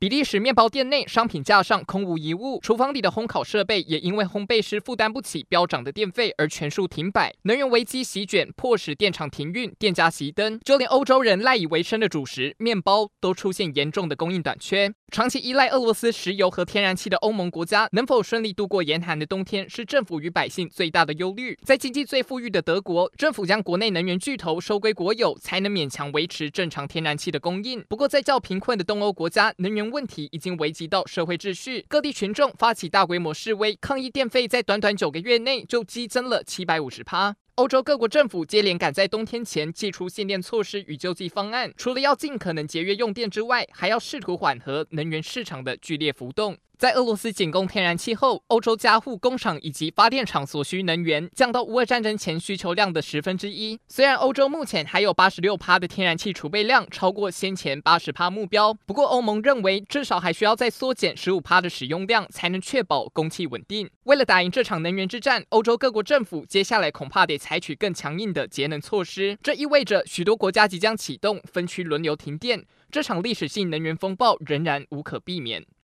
比利时面包店内商品架上空无一物，厨房里的烘烤设备也因为烘焙师负担不起飙涨的电费而全数停摆。能源危机席卷，迫使电厂停运，店家熄灯，就连欧洲人赖以为生的主食面包都出现严重的供应短缺。长期依赖俄罗斯石油和天然气的欧盟国家能否顺利度过严寒的冬天，是政府与百姓最大的忧虑。在经济最富裕的德国，政府将国内能源巨头收归国有，才能勉强维持正常天然气的供应。不过，在较贫困的东欧国家，能源问题已经危及到社会秩序，各地群众发起大规模示威，抗议电费在短短九个月内就激增了七百五十趴。欧洲各国政府接连赶在冬天前祭出限电措施与救济方案，除了要尽可能节约用电之外，还要试图缓和能源市场的剧烈浮动。在俄罗斯仅供天然气后，欧洲家户、工厂以及发电厂所需能源降到乌俄战争前需求量的十分之一。虽然欧洲目前还有八十六趴的天然气储备量，超过先前八十趴目标，不过欧盟认为至少还需要再缩减十五趴的使用量，才能确保供气稳定。为了打赢这场能源之战，欧洲各国政府接下来恐怕得采取更强硬的节能措施。这意味着许多国家即将启动分区轮流停电，这场历史性能源风暴仍然无可避免。